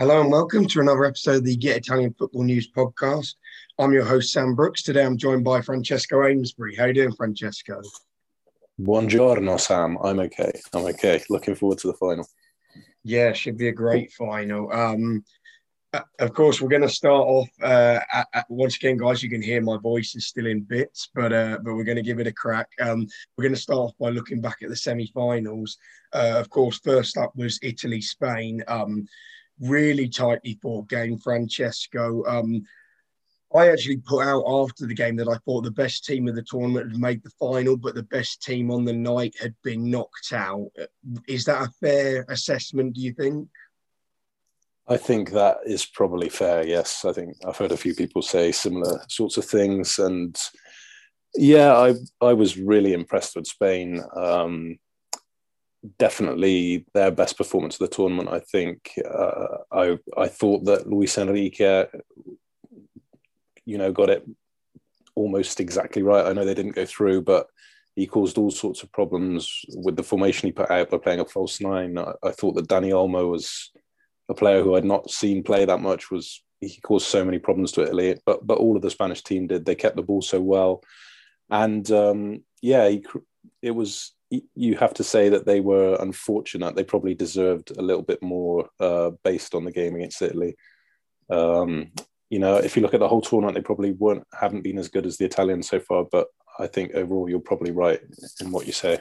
Hello and welcome to another episode of the Get Italian Football News podcast. I'm your host, Sam Brooks. Today I'm joined by Francesco Amesbury. How you doing, Francesco? Buongiorno, Sam. I'm okay. I'm okay. Looking forward to the final. Yeah, should be a great final. Um, uh, of course, we're going to start off. Uh, at, at, once again, guys, you can hear my voice is still in bits, but uh, but we're going to give it a crack. Um, we're going to start off by looking back at the semi-finals. Uh, of course, first up was Italy Spain. Um, really tightly fought game, Francesco. Um, I actually put out after the game that I thought the best team of the tournament had made the final, but the best team on the night had been knocked out. Is that a fair assessment, do you think? I think that is probably fair, yes. I think I've heard a few people say similar sorts of things. And yeah, I, I was really impressed with Spain. Um, definitely their best performance of the tournament. I think uh, I I thought that Luis Enrique, you know, got it almost exactly right. I know they didn't go through, but he caused all sorts of problems with the formation he put out by playing a false nine. I, I thought that Dani Olmo was a player who I'd not seen play that much. Was he caused so many problems to Italy? But but all of the Spanish team did. They kept the ball so well, and um, yeah, he, it was you have to say that they were unfortunate. They probably deserved a little bit more uh, based on the game against Italy. Um, you know, if you look at the whole tournament, they probably weren't haven't been as good as the Italians so far. But I think overall, you're probably right in what you say.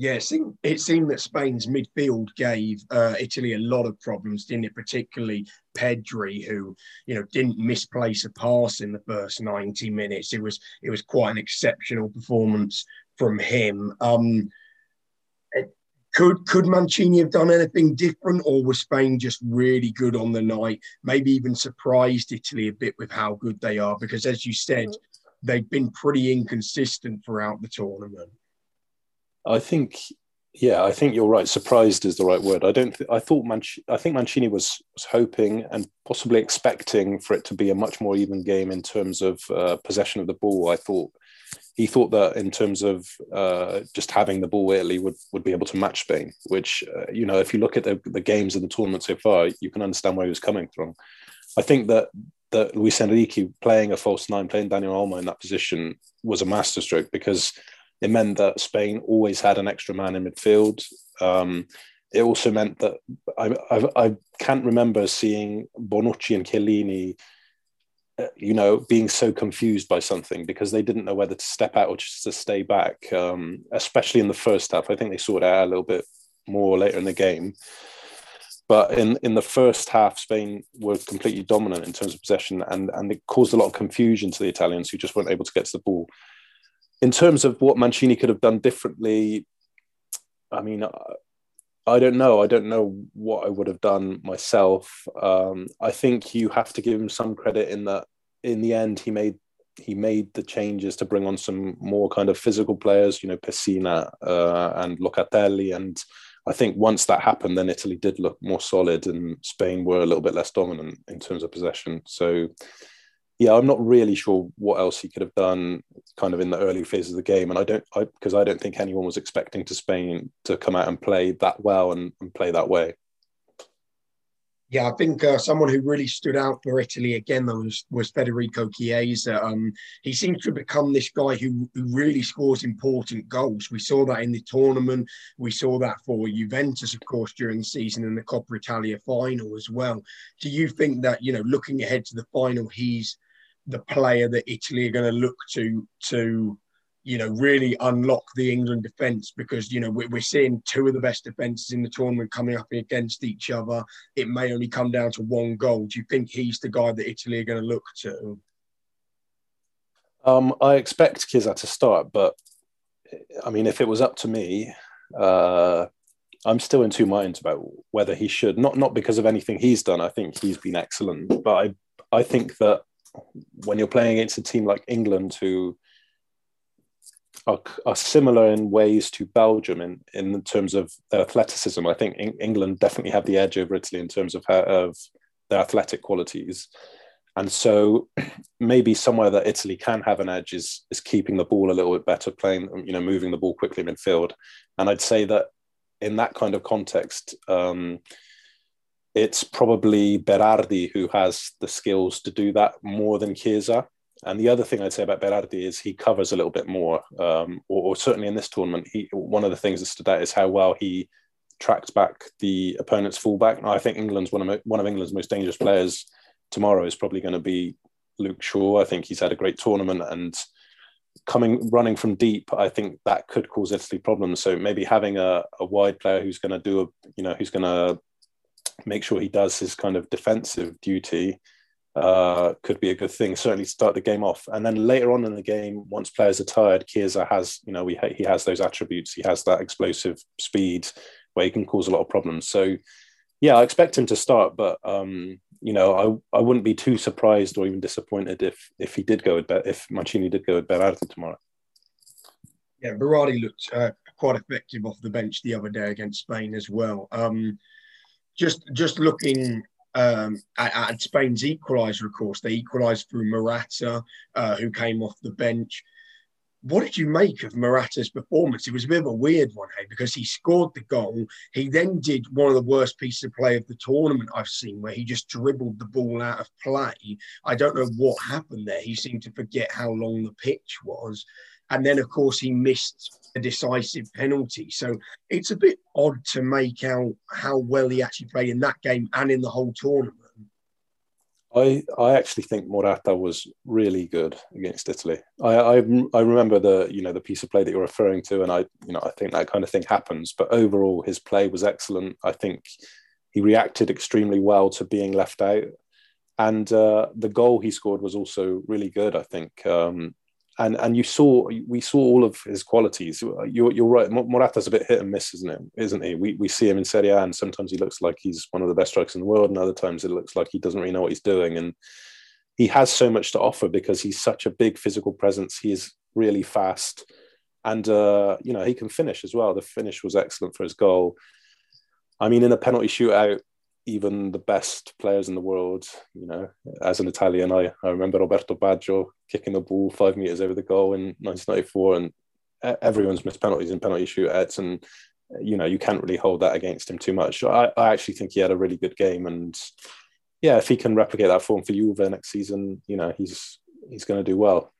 Yeah, it seemed, it seemed that Spain's midfield gave uh, Italy a lot of problems, didn't it? Particularly Pedri, who you know didn't misplace a pass in the first ninety minutes. It was it was quite an exceptional performance from him. Um, could could Mancini have done anything different, or was Spain just really good on the night? Maybe even surprised Italy a bit with how good they are, because as you said, they've been pretty inconsistent throughout the tournament. I think, yeah, I think you're right. Surprised is the right word. I don't. Th- I thought Mancini. I think Mancini was was hoping and possibly expecting for it to be a much more even game in terms of uh, possession of the ball. I thought he thought that in terms of uh, just having the ball, Italy would, would be able to match Spain. Which uh, you know, if you look at the, the games in the tournament so far, you can understand where he was coming from. I think that that Luis Enrique playing a false nine, playing Daniel Olmo in that position was a masterstroke because it meant that Spain always had an extra man in midfield. Um, it also meant that I, I, I can't remember seeing Bonucci and Chiellini you know, being so confused by something because they didn't know whether to step out or just to stay back, um, especially in the first half. I think they sorted out a little bit more later in the game. But in, in the first half, Spain were completely dominant in terms of possession, and, and it caused a lot of confusion to the Italians who just weren't able to get to the ball. In terms of what Mancini could have done differently, I mean, I don't know. I don't know what I would have done myself. Um, I think you have to give him some credit in that. In the end, he made he made the changes to bring on some more kind of physical players. You know, Pessina uh, and Locatelli, and I think once that happened, then Italy did look more solid, and Spain were a little bit less dominant in terms of possession. So yeah, I'm not really sure what else he could have done kind of in the early phases of the game. And I don't, I, because I don't think anyone was expecting to Spain to come out and play that well and, and play that way. Yeah, I think uh, someone who really stood out for Italy again though was, was Federico Chiesa. Um, he seems to become this guy who, who really scores important goals. We saw that in the tournament. We saw that for Juventus, of course, during the season in the Coppa Italia final as well. Do you think that you know, looking ahead to the final, he's the player that Italy are going to look to to you know really unlock the England defence because you know we're, seeing two of the best defences in the tournament coming up against each other. It may only come down to one goal. Do you think he's the guy that Italy are going to look to? Um, I expect Chiesa to start, but I mean, if it was up to me, uh, I'm still in two minds about whether he should. Not not because of anything he's done. I think he's been excellent, but I I think that when you're playing against a team like England, who are, are similar in ways to Belgium in, in terms of their athleticism, I think England definitely have the edge over Italy in terms of, her, of their athletic qualities. And so maybe somewhere that Italy can have an edge is, is keeping the ball a little bit better, playing, you know, moving the ball quickly in midfield. And I'd say that in that kind of context, um, it's probably Berardi who has the skills to do that more than Chiesa. And the other thing I'd say about Berardi is he covers a little bit more, um, or, or, certainly in this tournament, he one of the things that stood out is how well he tracked back the opponent's fullback. Now, I think England's one of one of England's most dangerous players tomorrow is probably going to be Luke Shaw. I think he's had a great tournament and coming running from deep, I think that could cause Italy problems. So maybe having a, a wide player who's going to do a you know who's going to make sure he does his kind of defensive duty uh, could be a good thing. Certainly start the game off, and then later on in the game, once players are tired, Chiesa has you know we he has those attributes. He has that explosive speed where he can cause a lot of problems. So yeah, I expect him to start, but um, you know I I wouldn't be too surprised or even disappointed if if he did go with if Mancini did go with Berardi tomorrow. Yeah, Berardi looked uh, quite effective off the bench the other day against Spain as well. Um, just just looking um, at, at, Spain's equaliser, of course, they equalised through Morata, uh, who came off the bench. What did you make of Morata's performance? It was a bit of a weird one, hey, because he scored the goal. He then did one of the worst pieces of play of the tournament I've seen, where he just dribbled the ball out of play. I don't know what happened there. He seemed to forget how long the pitch was. And then, of course, he missed a decisive penalty. So it's a bit odd to make out how well he actually played in that game and in the whole tournament. I, I actually think Morata was really good against Italy. I, I, I remember the you know the piece of play that you're referring to, and I you know I think that kind of thing happens. But overall, his play was excellent. I think he reacted extremely well to being left out, and uh, the goal he scored was also really good. I think um, and and you saw we saw all of his qualities. You're, you're right. Morata's a bit hit and miss, isn't it? Isn't he? We we see him in Serie A, and sometimes he looks like he's one of the best strikers in the world, and other times it looks like he doesn't really know what he's doing. And he has so much to offer because he's such a big physical presence. He is really fast, and uh, you know he can finish as well. The finish was excellent for his goal. I mean, in a penalty shootout, even the best players in the world, you know, as an Italian, I, I remember Roberto Baggio kicking the ball five meters over the goal in 1994, and everyone's missed penalties in penalty shootouts, and you know, you can't really hold that against him too much. I, I actually think he had a really good game, and yeah, if he can replicate that form for Juve next season, you know, he's he's going to do well.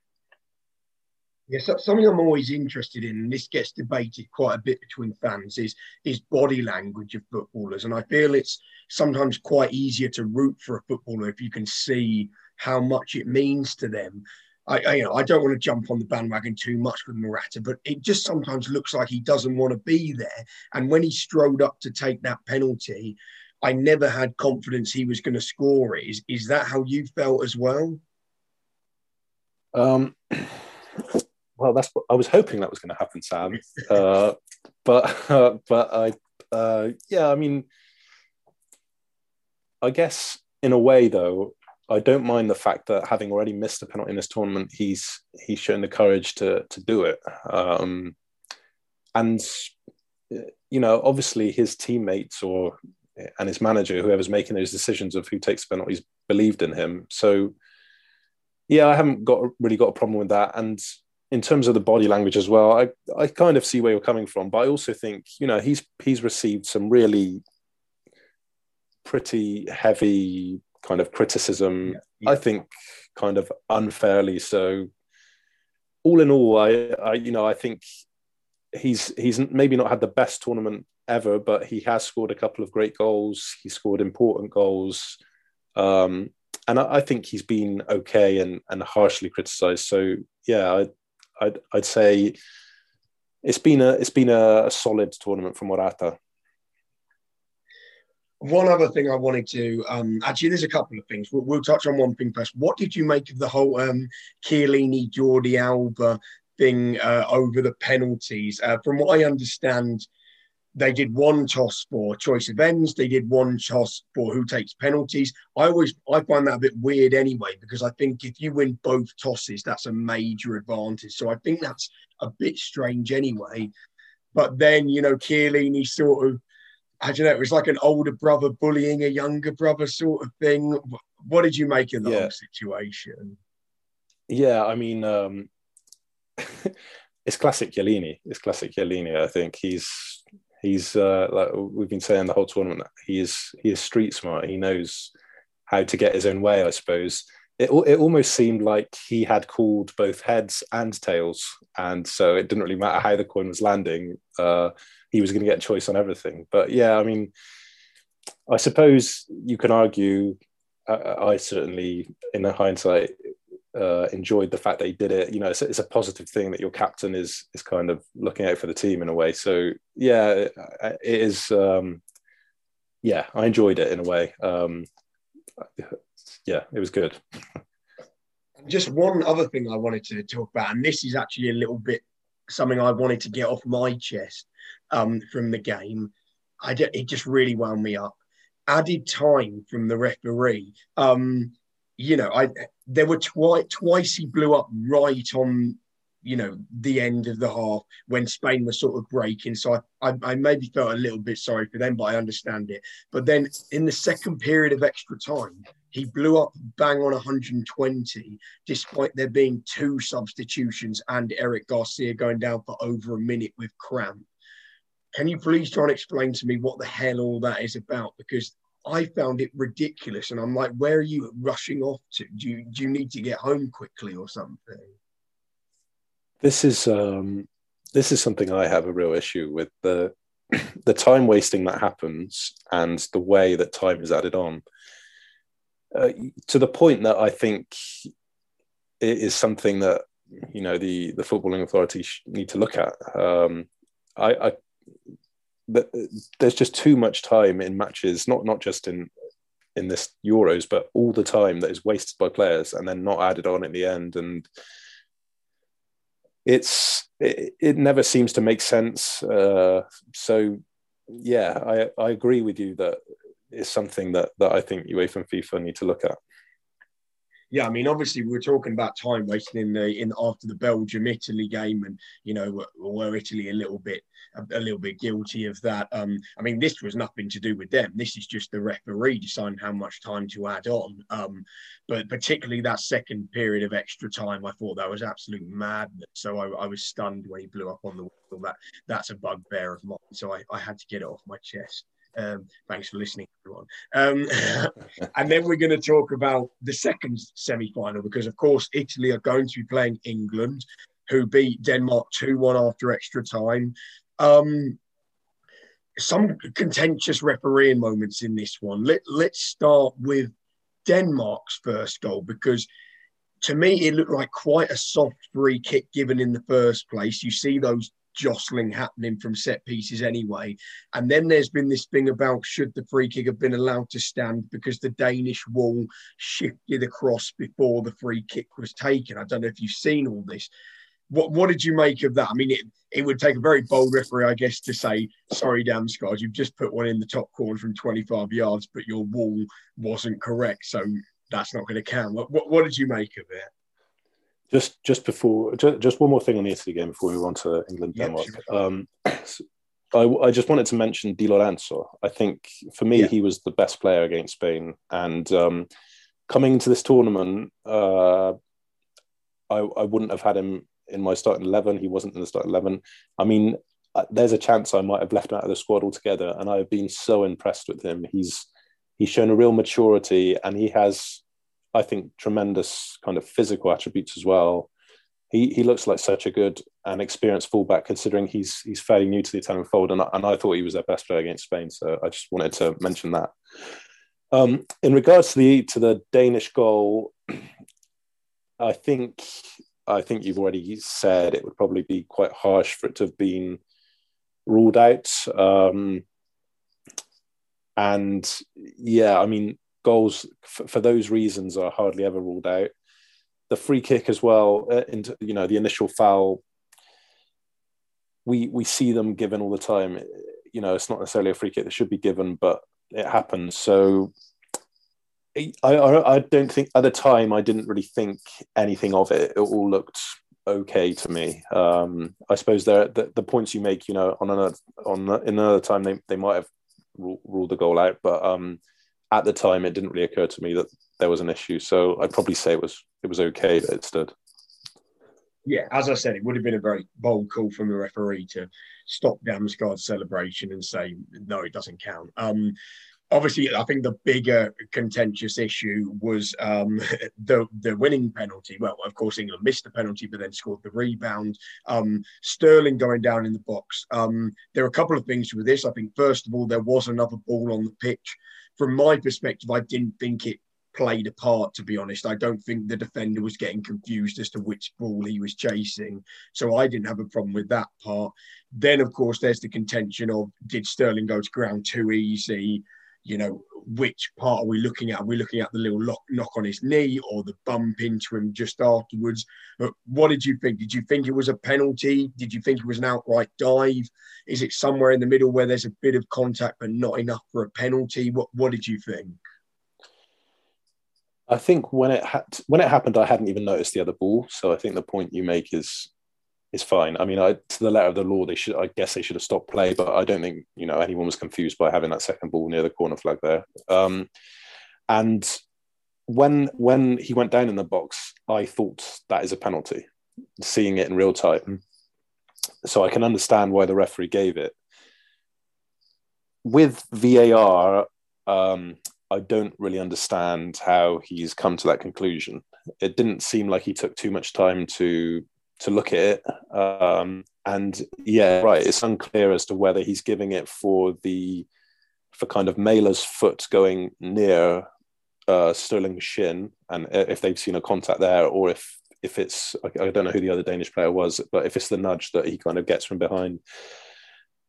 Yeah, so something I'm always interested in, and this gets debated quite a bit between fans, is is body language of footballers, and I feel it's sometimes quite easier to root for a footballer if you can see how much it means to them. I, I, you know, I don't want to jump on the bandwagon too much with Morata, but it just sometimes looks like he doesn't want to be there. And when he strode up to take that penalty, I never had confidence he was going to score it. Is is that how you felt as well? Um, well, that's what I was hoping that was going to happen, Sam. uh, but uh, but I uh, yeah, I mean, I guess in a way though, I don't mind the fact that having already missed a penalty in this tournament, he's he's shown the courage to to do it. Um, and you know, obviously his teammates or and his manager, whoever's making those decisions of who takes penalties, believed in him. So yeah, I haven't got really got a problem with that. And in terms of the body language as well, I, I kind of see where you're coming from, but I also think you know he's he's received some really pretty heavy kind of criticism. Yeah, yeah. I think kind of unfairly so. All in all, I, I you know I think he's he's maybe not had the best tournament ever, but he has scored a couple of great goals. He scored important goals. Um, and I, I, think he's been okay and, and harshly criticised. So yeah, I, I'd, I'd say it's been a it's been a, solid tournament from Morata. One other thing I wanted to um, actually, there's a couple of things. We'll, we'll, touch on one thing first. What did you make of the whole um, Chiellini Jordi Alba thing uh, over the penalties? Uh, from what I understand, they did one toss for choice of ends. They did one toss for who takes penalties. I always I find that a bit weird anyway because I think if you win both tosses, that's a major advantage. So I think that's a bit strange anyway. But then you know, Chiellini sort of I don't know. It was like an older brother bullying a younger brother sort of thing. What did you make of the yeah. whole situation? Yeah, I mean, um, it's classic Chiellini. It's classic Chiellini. I think he's He's uh, like we've been saying the whole tournament. He is he is street smart. He knows how to get his own way. I suppose it it almost seemed like he had called both heads and tails, and so it didn't really matter how the coin was landing. Uh, he was going to get a choice on everything. But yeah, I mean, I suppose you can argue. Uh, I certainly, in hindsight, uh, enjoyed the fact that he did it. You know, it's, it's, a positive thing that your captain is is kind of looking out for the team in a way. So yeah, it, it is. Um, yeah, I enjoyed it in a way. Um, yeah, it was good. Just one other thing I wanted to talk about, and this is actually a little bit something I wanted to get off my chest um, from the game. I d- it just really wound me up. Added time from the referee. Um, you know, I there were twice twice he blew up right on you know the end of the half when Spain was sort of breaking. So I, I, I, maybe felt a little bit sorry for them, but I understand it. But then in the second period of extra time, he blew up bang on 120, despite there being two substitutions and Eric Garcia going down for over a minute with cramp. Can you please try and explain to me what the hell all that is about? Because I found it ridiculous, and I'm like, where are you rushing off to? Do you do you need to get home quickly or something? This is um, this is something I have a real issue with the the time wasting that happens and the way that time is added on. Uh, to the point that I think it is something that you know the the footballing authorities need to look at. Um, I, I there's just too much time in matches, not not just in in this Euros, but all the time that is wasted by players and then not added on at the end. And it's it, it never seems to make sense. Uh, so yeah, I I agree with you that it's something that that I think UEFA and FIFA need to look at yeah, I mean, obviously we were talking about time wasting in the in after the Belgium Italy game, and you know, were Italy a little bit a, a, little bit guilty of that? Um, I mean, this was nothing to do with them. This is just the referee deciding how much time to add on. Um, but particularly that second period of extra time, I thought that was absolute madness. So I, I was stunned when he blew up on the whistle. That that's a bugbear of mine. So I, I had to get it off my chest. Um, thanks for listening, everyone. Um, and then we're going to talk about the second semi final because, of course, Italy are going to be playing England, who beat Denmark 2 1 after extra time. Um, some contentious refereeing moments in this one. Let, let's start with Denmark's first goal because to me, it looked like quite a soft free kick given in the first place. You see those jostling happening from set pieces anyway. And then there's been this thing about should the free kick have been allowed to stand because the Danish wall shifted across before the free kick was taken. I don't know if you've seen all this. What what did you make of that? I mean, it, it would take a very bold referee, I guess, to say, sorry, Damsgaard, you've just put one in the top corner from 25 yards, but your wall wasn't correct. So that's not going to count. What, what, what did you make of it? Just just before, just, just one more thing on the Italy game before we move on to England Denmark. sure. um, I, I, just wanted to mention Di Lorenzo. I think for me, yeah. he was the best player against Spain. And um, coming into this tournament, uh, I, I wouldn't have had him in my starting 11. He wasn't in the starting 11. I mean, uh, there's a chance I might have left him out of the squad altogether. And I've been so impressed with him. He's he's shown a real maturity and he has I think, tremendous kind of physical attributes as well. He, he looks like such a good and experienced fullback, considering he's he's fairly new to the Italian fold, and I, and I thought he was their best player against Spain. So I just wanted to mention that. Um, in regards to the to the Danish goal, I think I think you've already said it would probably be quite harsh for it to have been ruled out. Um, and yeah, I mean, goals for, those reasons are hardly ever ruled out. The free kick as well, uh, into you know the initial foul. We we see them given all the time. You know, it's not necessarily a free kick that should be given, but it happens. So I, I, I don't think at the time I didn't really think anything of it. It all looked okay to me. Um, I suppose there the, the points you make, you know, on another on another time they, they might have ruled the goal out, but um, at the time it didn't really occur to me that there was an issue. So I'd probably say it was it was okay that it stood. Yeah, as I said, it would have been a very bold call from the referee to stop Damsgaard's celebration and say no, it doesn't count. Um, obviously, I think the bigger contentious issue was um, the the winning penalty. Well, of course, England missed the penalty, but then scored the rebound. Um, Sterling going down in the box. Um, there are a couple of things with this. I think first of all, there was another ball on the pitch. From my perspective, I didn't think it played a part, to be honest. I don't think the defender was getting confused as to which ball he was chasing. So I didn't have a problem with that part. Then, of course, there's the contention of did Sterling go to ground too easy? You know, which part are we looking at? Are we looking at the little lock, knock on his knee or the bump into him just afterwards? But what did you think? Did you think it was a penalty? Did you think it was an outright dive? Is it somewhere in the middle where there's a bit of contact but not enough for a penalty? What What did you think? I think when it ha- when it happened, I hadn't even noticed the other ball. So I think the point you make is is fine. I mean, I, to the letter of the law, they should. I guess they should have stopped play, but I don't think you know anyone was confused by having that second ball near the corner flag there. Um, and when when he went down in the box, I thought that is a penalty. Seeing it in real time, so I can understand why the referee gave it. With VAR, um, I don't really understand how he's come to that conclusion. It didn't seem like he took too much time to to look at it. Um, and yeah, right, it's unclear as to whether he's giving it for the for kind of Maehle's foot going near uh, Sterling's shin, and if they've seen a contact there, or if if it's I don't know who the other Danish player was, but if it's the nudge that he kind of gets from behind.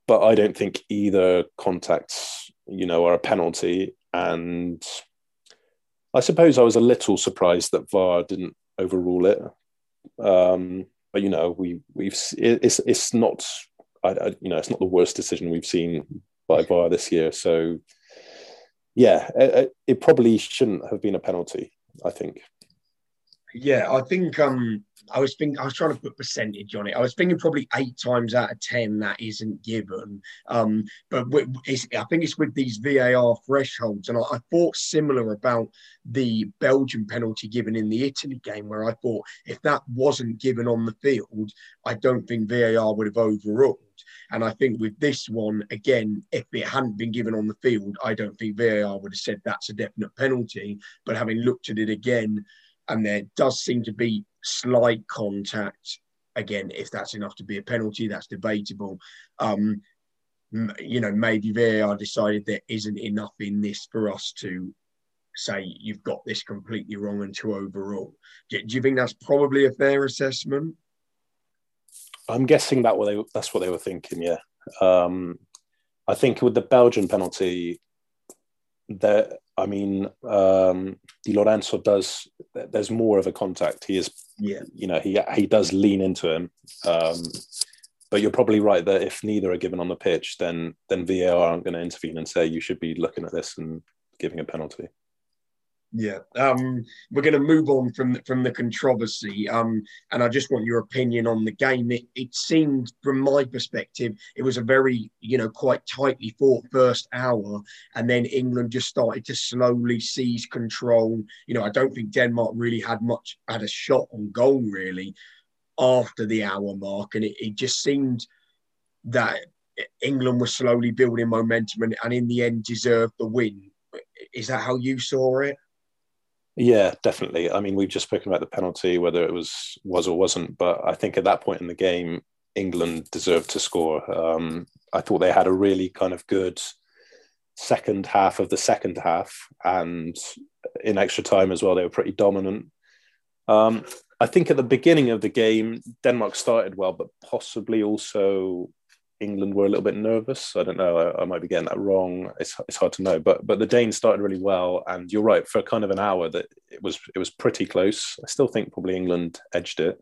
But I don't think either contacts, you know, are a penalty. And I suppose I was a little surprised that VAR didn't overrule it. Um, but you know, we we've it's it's not I, I, you know it's not the worst decision we've seen by VAR this year. So yeah, it, it probably shouldn't have been a penalty. I think. Yeah, I think um I was thinking I was trying to put percentage on it. I was thinking probably eight times out of ten that isn't given. Um, but I think it's with these VAR thresholds, and I, I, thought similar about the Belgian penalty given in the Italy game, where I thought if that wasn't given on the field, I don't think VAR would have overruled. And I think with this one, again, if it hadn't been given on the field, I don't think VAR would have said that's a definite penalty. But having looked at it again, and there does seem to be slight contact. Again, if that's enough to be a penalty, that's debatable. Um, you know, maybe VAR decided there isn't enough in this for us to say you've got this completely wrong and to overrule. Do, do you think that's probably a fair assessment? I'm guessing that what they that's what they were thinking. Yeah, um, I think with the Belgian penalty, there I mean, um, Di Lorenzo does. There's more of a contact. He is, yeah. You know, he he does lean into him. Um, but you're probably right that if neither are given on the pitch, then then VAR aren't going to intervene and say you should be looking at this and giving a penalty. Yeah, um, we're going to move on from the, from the controversy, um, and I just want your opinion on the game. It, it seemed, from my perspective, it was a very, you know, quite tightly fought first hour, and then England just started to slowly seize control. You know, I don't think Denmark really had much had a shot on goal really after the hour mark, and it, it just seemed that England was slowly building momentum, and, and in the end deserved the win. Is that how you saw it? Yeah, definitely. I mean, we've just spoken about the penalty, whether it was was or wasn't, but I think at that point in the game, England deserved to score. Um, I thought they had a really kind of good second half of the second half, and in extra time as well, they were pretty dominant. Um, I think at the beginning of the game, Denmark started well, but possibly also England were a little bit nervous. I don't know. I, I, might be getting that wrong. It's, it's hard to know. But but the Danes started really well, and you're right. For kind of an hour, that it was it was pretty close. I still think probably England edged it.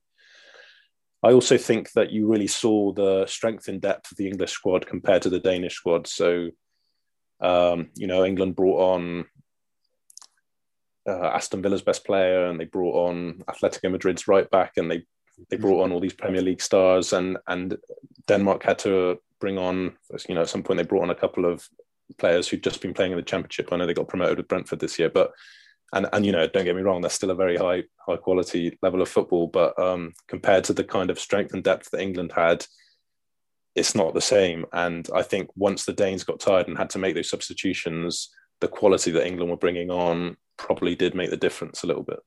I also think that you really saw the strength and depth of the English squad compared to the Danish squad. So, um, you know, England brought on uh, Aston Villa's best player, and they brought on Atletico Madrid's right back, and they they brought on all these Premier League stars, and and Denmark had to bring on, you know, at some point they brought on a couple of players who'd just been playing in the Championship. I know they got promoted with Brentford this year, but and and you know, don't get me wrong, that's still a very high high quality level of football, but um, compared to the kind of strength and depth that England had, it's not the same. And I think once the Danes got tired and had to make those substitutions, the quality that England were bringing on probably did make the difference a little bit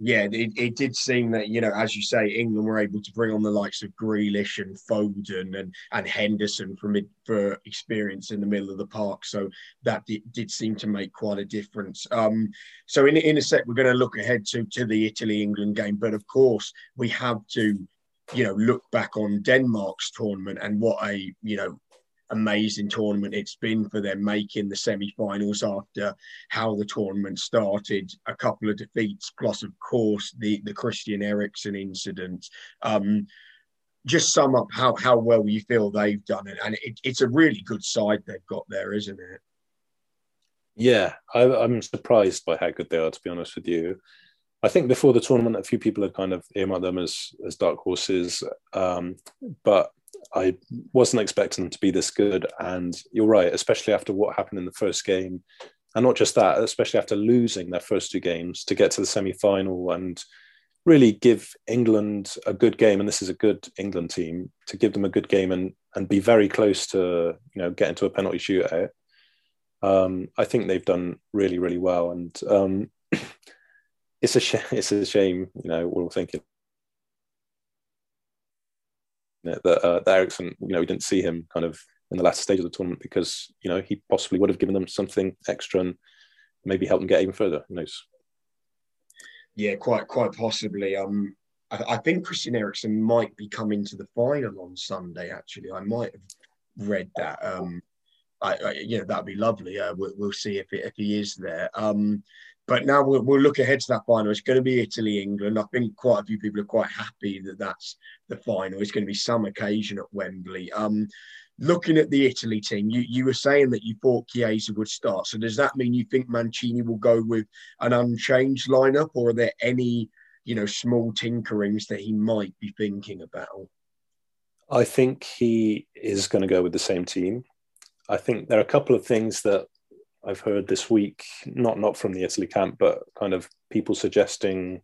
yeah, it, it did seem that, you know, as you say, England were able to bring on the likes of Grealish and Foden and, and Henderson for, mid, for experience in the middle of the park. So that did, did seem to make quite a difference. Um, so in, in a sec, we're going to look ahead to, to the Italy-England game. But of course, we have to, you know, look back on Denmark's tournament and what a, you know, amazing tournament it's been for them making the semi-finals after how the tournament started. A couple of defeats plus of course the the christian eriksen incident. Um, just sum up how how well you feel they've done it. And it, it's a really good side they've got there isn't it? Yeah I, i'm surprised by how good they are to be honest with you. I think before the tournament, a few people had kind of earmarked them as as dark horses, um, but I wasn't expecting them to be this good. And you're right, especially after what happened in the first game. And not just that, especially after losing their first two games to get to the semi final and really give England a good game. And this is a good England team to give them a good game and, and be very close to, you know, getting to a penalty shootout. Um, I think they've done really, really well. And um, it's a sh- it's a shame, you know, we're all thinking that, uh, that Eriksen, you know, we didn't see him kind of in the last stage of the tournament because you know he possibly would have given them something extra and maybe help them get even further. Who knows? Yeah, quite quite possibly. Um, I, I think Christian Eriksen might be coming to the final on Sunday. Actually, I might have read that. Um, I, I yeah, that'd be lovely. Uh, we'll, we'll see if it, if he is there. Um, but now we'll, we'll, look ahead to that final. It's going to be Italy, England. I think quite a few people are quite happy that that's the final. It's going to be some occasion at Wembley. Um, looking at the Italy team, you, you were saying that you thought Chiesa would start. So does that mean you think Mancini will go with an unchanged lineup, or are there any you know small tinkerings that he might be thinking about? I think he is going to go with the same team. I think there are a couple of things that I've heard this week, not not from the Italy camp, but kind of people suggesting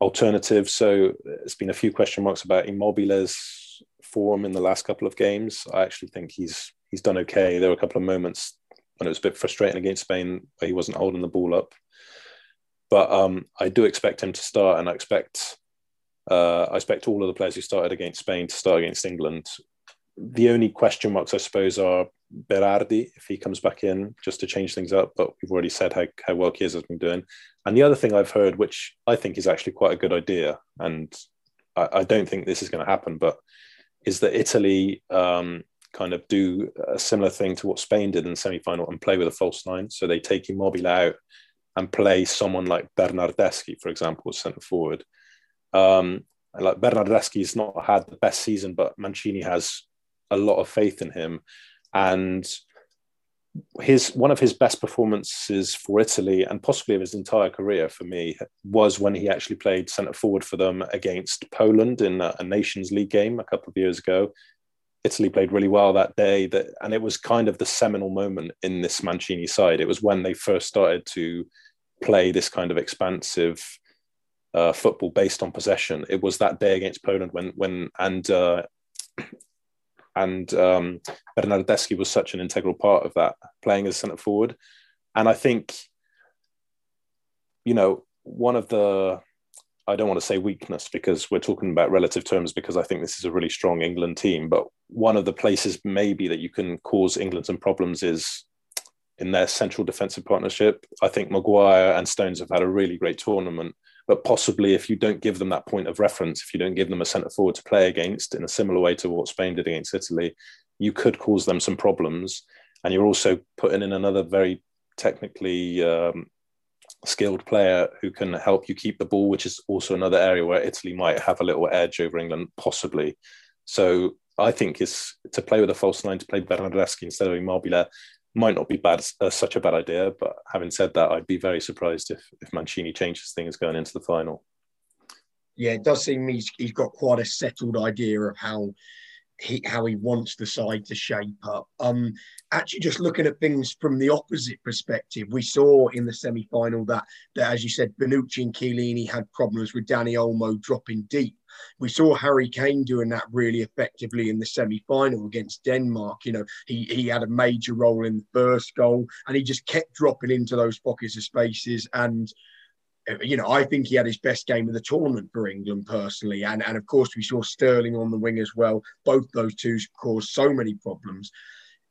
alternatives. So it's been a few question marks about Immobile's form in the last couple of games. I actually think he's he's done okay. There were a couple of moments when it was a bit frustrating against Spain where he wasn't holding the ball up. But um, I do expect him to start, and I expect uh, I expect all of the players who started against Spain to start against England. The only question marks, I suppose, are Berardi if he comes back in just to change things up. But we've already said how, how well Chiesa has been doing. And the other thing I've heard, which I think is actually quite a good idea, and I, I don't think this is going to happen, but is that Italy um, kind of do a similar thing to what Spain did in the semi final and play with a false nine. So they take Immobile out and play someone like Bernardeschi, for example, as centre forward. Um, like Bernardeschi's not had the best season, but Mancini has a lot of faith in him and his one of his best performances for Italy and possibly of his entire career for me was when he actually played centre forward for them against Poland in a, a, Nations League game a couple of years ago. Italy played really well that day, that, and it was kind of the seminal moment in this Mancini side. It was when they first started to play this kind of expansive uh, football based on possession. It was that day against Poland when when and uh, and um, Bernardeschi was such an integral part of that, playing as centre forward. And I think, you know, one of the I don't want to say weakness because we're talking about relative terms because I think this is a really strong England team. But one of the places maybe that you can cause England some problems is in their central defensive partnership. I think Maguire and Stones have had a really great tournament, but possibly if you don't give them that point of reference, if you don't give them a centre forward to play against in a similar way to what Spain did against Italy, you could cause them some problems. And you're also putting in another very technically um, skilled player who can help you keep the ball, which is also another area where Italy might have a little edge over England, possibly. So I think is to play with a false nine to play Bernardeschi instead of Immobile might not be bad uh, such a bad idea. But having said that, I'd be very surprised if if Mancini changes things going into the final. Yeah, it does seem he's, he's got quite a settled idea of how he, how he wants the side to shape up. Um, actually, just looking at things from the opposite perspective, we saw in the semi final that, that, as you said, Bonucci and Chiellini had problems with Dani Olmo dropping deep. We saw Harry Kane doing that really effectively in the semi final against Denmark. You know, he, he had a major role in the first goal and he just kept dropping into those pockets of spaces and uh, you know, I think he had his best game of the tournament for England personally. And, and of course, we saw Sterling on the wing as well. Both those two caused so many problems.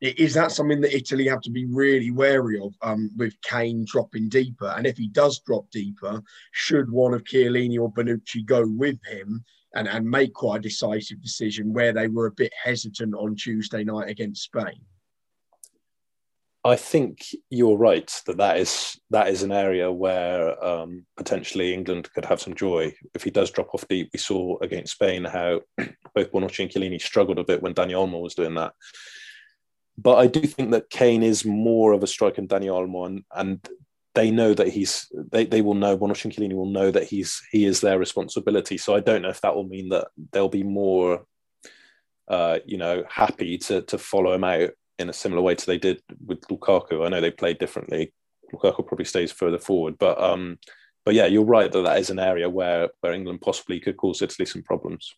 Is that something that Italy have to be really wary of um, with Kane dropping deeper? And if he does drop deeper, should one of Chiellini or Bonucci go with him and, and make quite a decisive decision where they were a bit hesitant on Tuesday night against Spain? I think you're right that that is that is an area where um, potentially England could have some joy if he does drop off deep. We saw against Spain how both Bonucci and Chiellini struggled a bit when Dani Olmo was doing that. But I do think that Kane is more of a striker than Dani Olmo, and, and they know that he's they, they will know and Chiellini will know that he's he is their responsibility. So I don't know if that will mean that they'll be more uh, you know happy to to follow him out in a similar way to they did with Lukaku. I know they played differently. Lukaku probably stays further forward, but um, but yeah, you're right that that is an area where where England possibly could cause Italy some problems.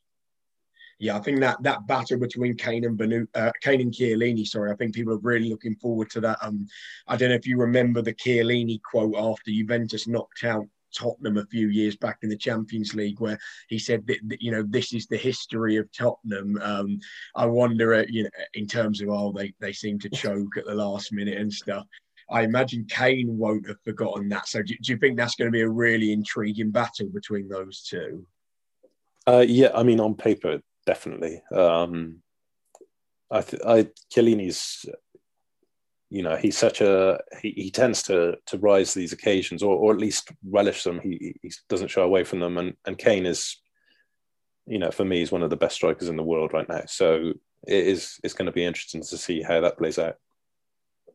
Yeah, I think that that battle between Kane and Benu, uh, Kane and Chiellini. Sorry, I think people are really looking forward to that. Um, I don't know if you remember the Chiellini quote after Juventus knocked out Tottenham a few years back in the Champions League, where he said that, that you know this is the history of Tottenham. Um, I wonder, uh, you know, in terms of oh, they they seem to choke at the last minute and stuff. I imagine Kane won't have forgotten that. So, do, do you think that's going to be a really intriguing battle between those two? Uh, yeah, I mean, on paper, definitely. Um, I, th- I Chiellini's you know he's such a he, he tends to to rise to these occasions or, or at least relish them. He, he doesn't shy away from them. And and kane is you know for me he's one of the best strikers in the world right now. So it is it's going to be interesting to see how that plays out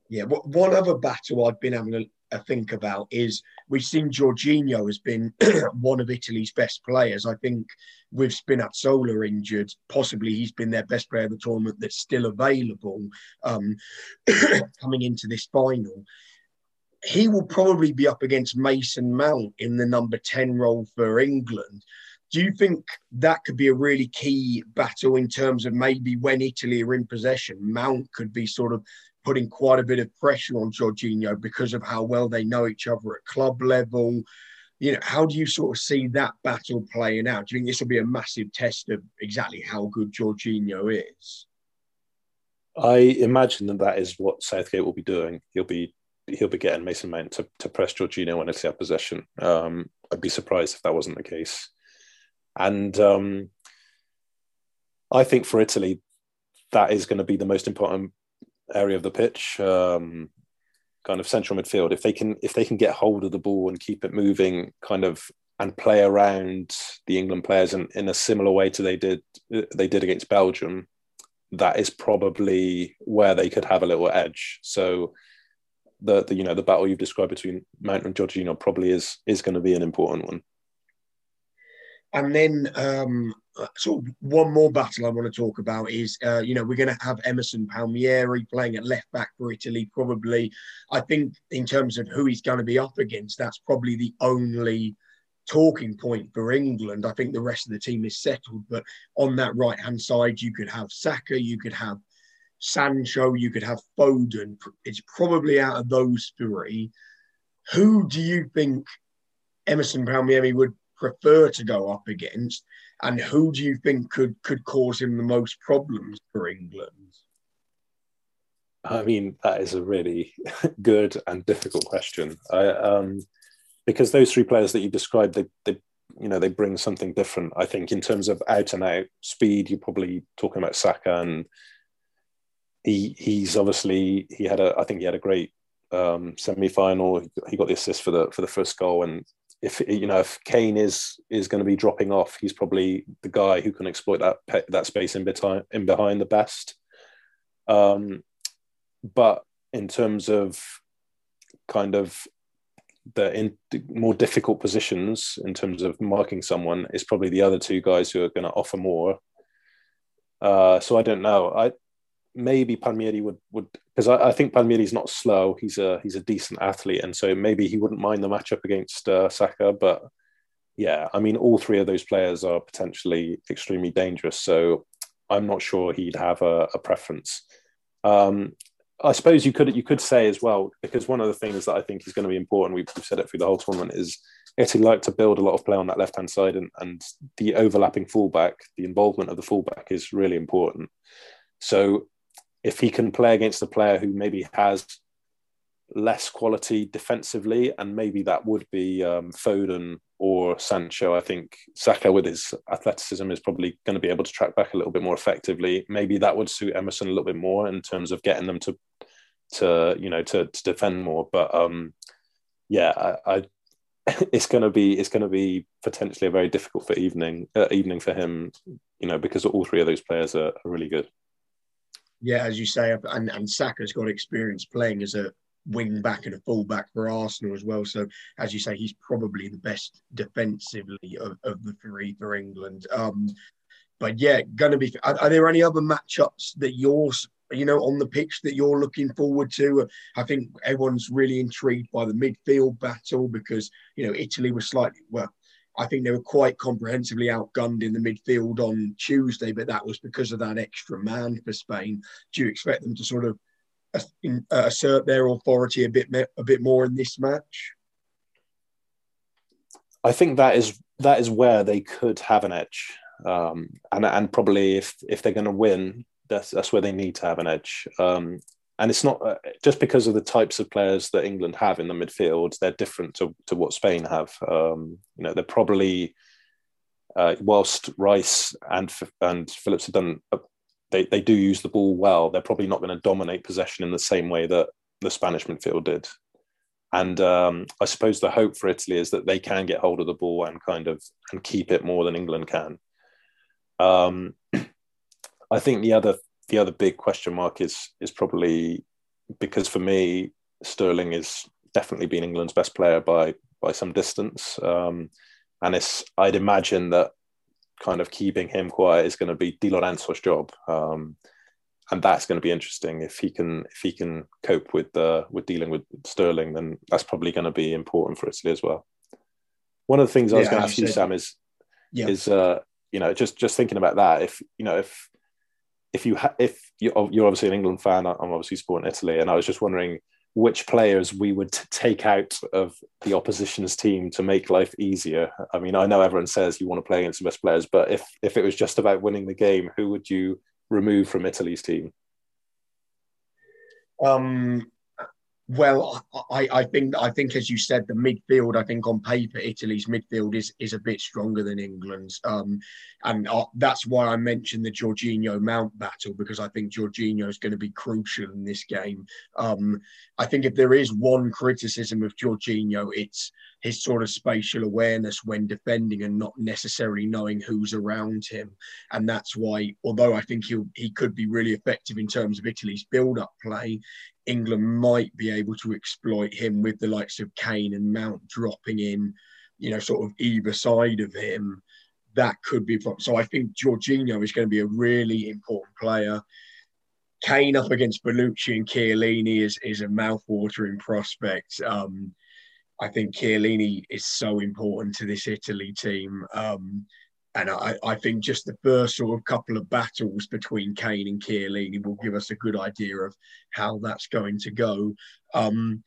yeah one other battle i've been having a, a think about is we've seen Jorginho has been one of Italy's best players. I think with Spinazzola injured, possibly he's been their best player of the tournament that's still available um, coming into this final. He will probably be up against Mason Mount in the number 10 role for England. Do you think that could be a really key battle in terms of maybe when Italy are in possession, Mount could be sort of putting quite a bit of pressure on Jorginho because of how well they know each other at club level. You know, how do you sort of see that battle playing out? Do you think this will be a massive test of exactly how good Jorginho is? I imagine that that is what Southgate will be doing. He'll be he'll be getting Mason Mount to, to press Jorginho when it's have possession. Um, I'd be surprised if that wasn't the case. And um, I think for Italy, that is going to be the most important area of the pitch, um, kind of central midfield. If they can, if they can get hold of the ball and keep it moving, kind of, and play around the England players in, in a similar way to they did they did against Belgium, that is probably where they could have a little edge. So. The, the you know the battle you've described between Mount and Jorginho probably is is going to be an important one. And then um, sort of one more battle I want to talk about is, uh, you know, we're going to have Emerson Palmieri playing at left back for Italy. Probably, I think, in terms of who he's going to be up against, that's probably the only talking point for England. I think the rest of the team is settled. But on that right hand side, you could have Saka, you could have Sancho, you could have Foden. It's probably out of those three. Who do you think Emerson Palmieri would prefer to go up against? And who do you think could could cause him the most problems for England? I mean, that is a really good and difficult question. I, um, because those three players that you described, they, they, you know, they bring something different. I think in terms of out and out speed, you're probably talking about Saka, and he he's obviously he had a I think he had a great um, semi final. He got the assist for the for the first goal, and if you know if Kane is is going to be dropping off, he's probably the guy who can exploit that that space in behind in behind the best. Um, but in terms of kind of the in more difficult positions in terms of marking someone, is probably the other two guys who are going to offer more. Uh, so I don't know. I maybe Palmieri would would because I, I, think Palmieri's not slow. He's a he's a decent athlete, and so maybe he wouldn't mind the matchup against uh, Saka. But yeah, I mean, all three of those players are potentially extremely dangerous. So I'm not sure he'd have a, a preference. Um, I suppose you could you could say as well because one of the things that I think is going to be important. We've, we've said it through the whole tournament is Italy like to build a lot of play on that left hand side, and, and the overlapping fullback, the involvement of the fullback is really important. So if he can play against a player who maybe has less quality defensively, and maybe that would be um, Foden or Sancho. I think Saka, with his athleticism, is probably going to be able to track back a little bit more effectively. Maybe that would suit Emerson a little bit more in terms of getting them to, to you know, to, to defend more. But um, yeah, I, I it's going to be it's going to be potentially a very difficult for evening uh, evening for him, you know, because all three of those players are, are really good. Yeah, as you say, and and Saka's got experience playing as a wing back and a full back for Arsenal as well. So, as you say, he's probably the best defensively of, of the three for England. Um, but yeah, going to be. Are, are, there any other matchups that you're, you know, on the pitch that you're looking forward to? I think everyone's really intrigued by the midfield battle because you know Italy was slightly well. I think they were quite comprehensively outgunned in the midfield on Tuesday, but that was because of that extra man for Spain. Do you expect them to sort of uh, assert their authority a bit a bit more in this match? I think that is that is where they could have an edge, um, and and probably if if they're going to win, that's that's where they need to have an edge. Um, and it's not uh, just because of the types of players that England have in the midfield; they're different to, to what Spain have. Um, you know, they're probably uh, whilst Rice and and Phillips have done a they, they do use the ball well, they're probably not going to dominate possession in the same way that the Spanish midfield did. And um, I suppose the hope for Italy is that they can get hold of the ball and kind of and keep it more than England can. Um, I think the other the other big question mark is is probably because for me Sterling is definitely been England's best player by by some distance, um, and it's I'd imagine that kind of keeping him quiet is going to be Di Lorenzo's job. Um, and that's going to be interesting if he can if he can cope with uh, with dealing with Sterling, then that's probably going to be important for Italy as well. One of the things I was yeah, going to ask you, Sam, is yeah. is uh, you know just just thinking about that. If you know if if you ha- if you're, obviously an England fan, I'm obviously supporting Italy, and I was just wondering which players we would take out of the opposition's team to make life easier. I mean, I know everyone says you want to play against the best players, but if if it was just about winning the game, who would you remove from Italy's team? Um, well, I, I think I think as you said, the midfield. I think on paper, Italy's midfield is is a bit stronger than England's, um, and uh, that's why I mentioned the Jorginho Mount battle because I think Jorginho is going to be crucial in this game. Um, I think if there is one criticism of Jorginho, it's his sort of spatial awareness when defending and not necessarily knowing who's around him, and that's why. Although I think he he could be really effective in terms of Italy's build-up play, England might be able to exploit him with the likes of Kane and Mount dropping in, you know, sort of either side of him. That could be a problem. So I think Jorginho is going to be a really important player. Kane up against Bonucci and Chiellini is, is a mouthwatering prospect. Um, I think Chiellini is so important to this Italy team. Um, and I, I, think just the first sort of couple of battles between Kane and Chiellini will give us a good idea of how that's going to go. Um,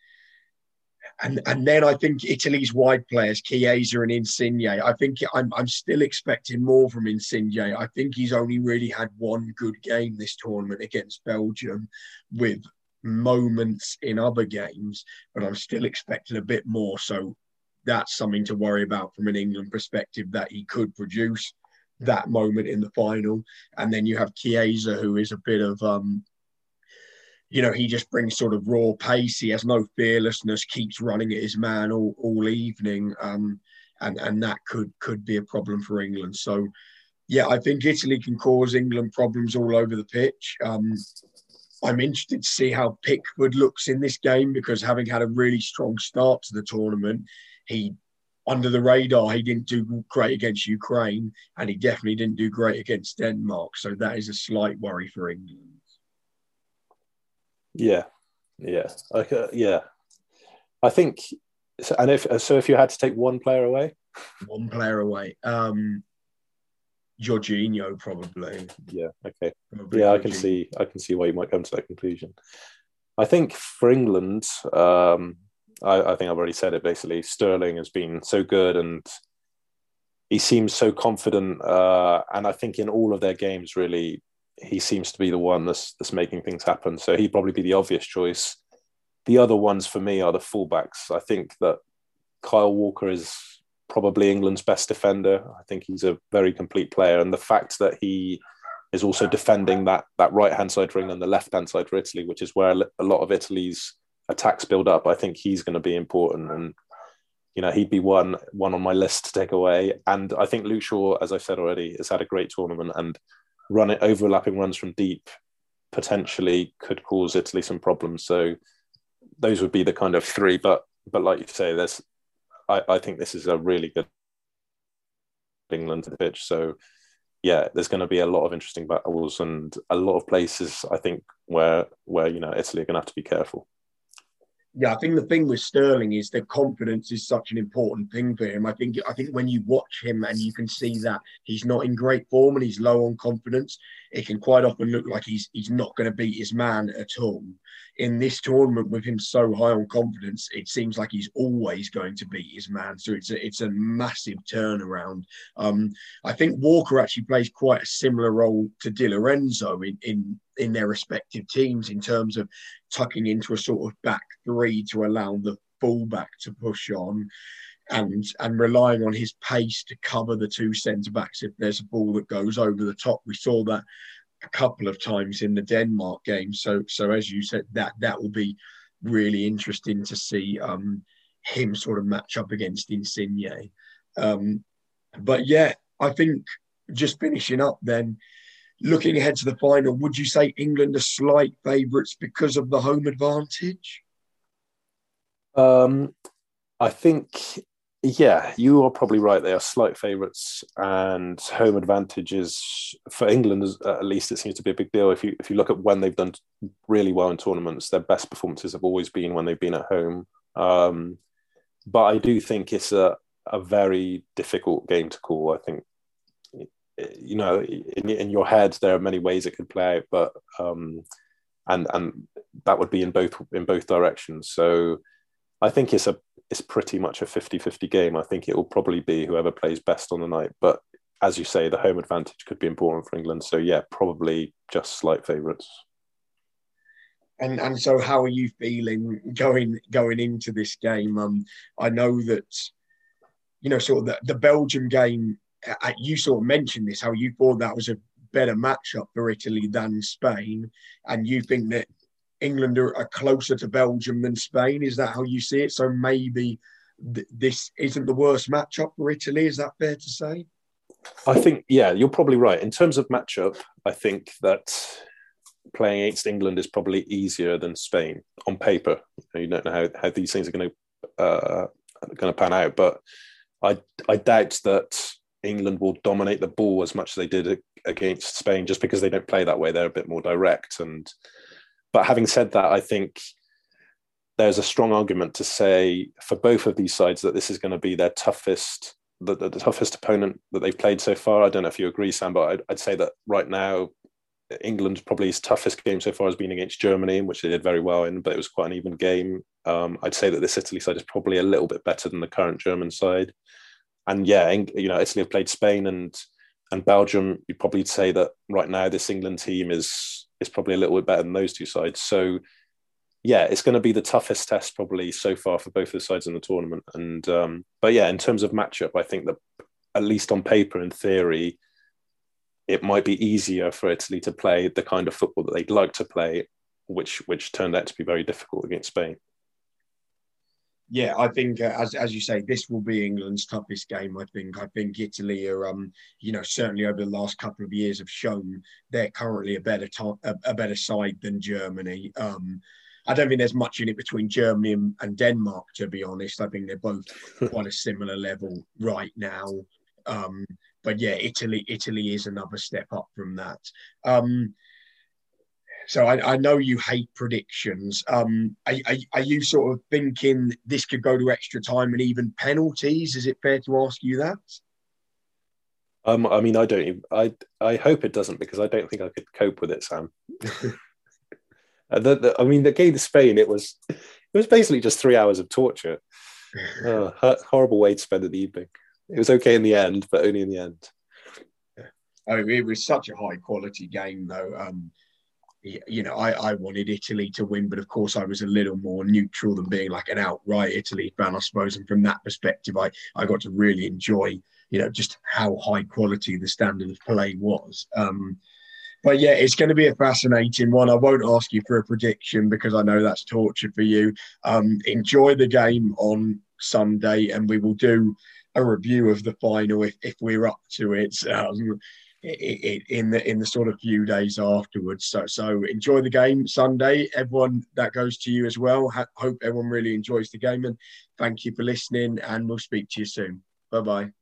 and and then I think Italy's wide players, Chiesa and Insigne. I think I'm I'm still expecting more from Insigne. I think he's only really had one good game this tournament against Belgium, with moments in other games, but I'm still expecting a bit more. So that's something to worry about from an England perspective that he could produce that moment in the final. And then you have Chiesa, who is a bit of, um, you know, he just brings sort of raw pace. He has no fearlessness, keeps running at his man all, all evening. Um, and, and that could could be a problem for England. So, yeah, I think Italy can cause England problems all over the pitch. Um, I'm interested to see how Pickford looks in this game because having had a really strong start to the tournament, he under the radar. He didn't do great against Ukraine, and he definitely didn't do great against Denmark. So that is a slight worry for England. Yeah, yeah, like, uh, yeah. I think, and if so, if you had to take one player away, one player away, um, Jorginho probably. Yeah. Okay. Probably yeah, Jorginho. I can see. I can see why you might come to that conclusion. I think for England, um, I, I, think I've already said it. Basically, Sterling has been so good, and he seems so confident. Uh, and I think in all of their games, really, he seems to be the one that's that's making things happen. So he'd probably be the obvious choice. The other ones for me are the fullbacks. I think that Kyle Walker is probably England's best defender. I think he's a very complete player, and the fact that he is also defending that that right hand side for England, the left hand side for Italy, which is where a lot of Italy's attacks build up. I think he's going to be important, and you know he'd be one one on my list to take away. And I think Luke Shaw, as I said already, has had a great tournament and run it overlapping runs from deep potentially could cause Italy some problems. So those would be the kind of three. But but like you say, there's I, I think this is a really good England pitch. So yeah, there's going to be a lot of interesting battles and a lot of places I think where where you know Italy are going to have to be careful. Yeah, I think the thing with Sterling is that confidence is such an important thing for him. I think I think when you watch him and you can see that he's not in great form and he's low on confidence, it can quite often look like he's he's not going to beat his man at all in this tournament with him so high on confidence, it seems like he's always going to beat his man. So it's a, it's a massive turnaround. Um, I think Walker actually plays quite a similar role to Di Lorenzo in, in in their respective teams in terms of tucking into a sort of back three to allow the fullback to push on and and relying on his pace to cover the two centre backs if there's a ball that goes over the top. We saw that a couple of times in the Denmark game. So so as you said, that that will be really interesting to see um, him sort of match up against Insigne. Um, but yeah, I think just finishing up then, looking ahead to the final, would you say England are slight favourites because of the home advantage? Um, I think yeah, you are probably right. They are slight favourites, and home advantages for England, at least, it seems to be a big deal. If you if you look at when they've done really well in tournaments, their best performances have always been when they've been at home. Um, but I do think it's a a very difficult game to call. I think you know in, in your head there are many ways it could play out, but um, and and that would be in both in both directions. So I think it's a it's pretty much a 50-50 game. I think it will probably be whoever plays best on the night. But as you say, the home advantage could be important for England. So yeah, probably just slight favourites. And and so how are you feeling going going into this game? Um, I know that you know sort of the, the Belgium game. Uh, you sort of mentioned this how you thought that was a better matchup for Italy than Spain, and you think that England are, are, closer to Belgium than Spain. Is that how you see it? So maybe th- this isn't the worst matchup for Italy. Is that fair to say? I think, yeah, you're probably right. In terms of matchup, I think that playing against England is probably easier than Spain on paper. You don't know how, how these things are going to uh, going to pan out, but I I doubt that England will dominate the ball as much as they did against Spain, just because they don't play that way. They're a bit more direct and but having said that, I think there's a strong argument to say for both of these sides that this is going to be their toughest, the, the, the toughest opponent that they've played so far. I don't know if you agree, Sam, but I'd, I'd say that right now, England's probably his toughest game so far has been against Germany, in which they did very well in, but it was quite an even game. Um, I'd say that this Italy side is probably a little bit better than the current German side. And yeah, you know, Italy have played Spain and and Belgium. You'd probably say that right now this England team is is probably a little bit better than those two sides. So yeah, it's going to be the toughest test probably so far for both of the sides in the tournament. And um, but yeah, in terms of matchup, I think that at least on paper, in theory, it might be easier for Italy to play the kind of football that they'd like to play, which which turned out to be very difficult against Spain yeah, I think uh, as as you say, this will be England's toughest game. I think. I think Italy are, um, you know, certainly over the last couple of years have shown they're currently a better to- a, a, better side than Germany. Um, I don't think there's much in it between Germany and, and Denmark, to be honest. I think they're both quite a similar level right now. Um, but yeah, Italy, Italy is another step up from that. Um, so I, I, know you hate predictions. Um, are, are, are, you sort of thinking this could go to extra time and even penalties? Is it fair to ask you that? Um, I mean, I don't. Even, I I hope it doesn't because I don't think I could cope with it, Sam. Uh, the, the, I mean, the game to Spain, it was it was basically just three hours of torture. Oh, horrible way to spend an evening. It was okay in the end, but only in the end. I mean, it was such a high quality game, though. Um, you know, I, I wanted Italy to win, but of course I was a little more neutral than being like an outright Italy fan, I suppose. And from that perspective, I, I got to really enjoy, you know, just how high quality the standard of play was. Um, but yeah, it's going to be a fascinating one. I won't ask you for a prediction because I know that's torture for you. Um, enjoy the game on Sunday, and we will do a review of the final if, if we're up to it. Um, in the in the sort of few days afterwards. So so enjoy the game Sunday. Everyone that goes to you as well. Ha- hope everyone really enjoys the game and thank you for listening. And we'll speak to you soon. Bye bye.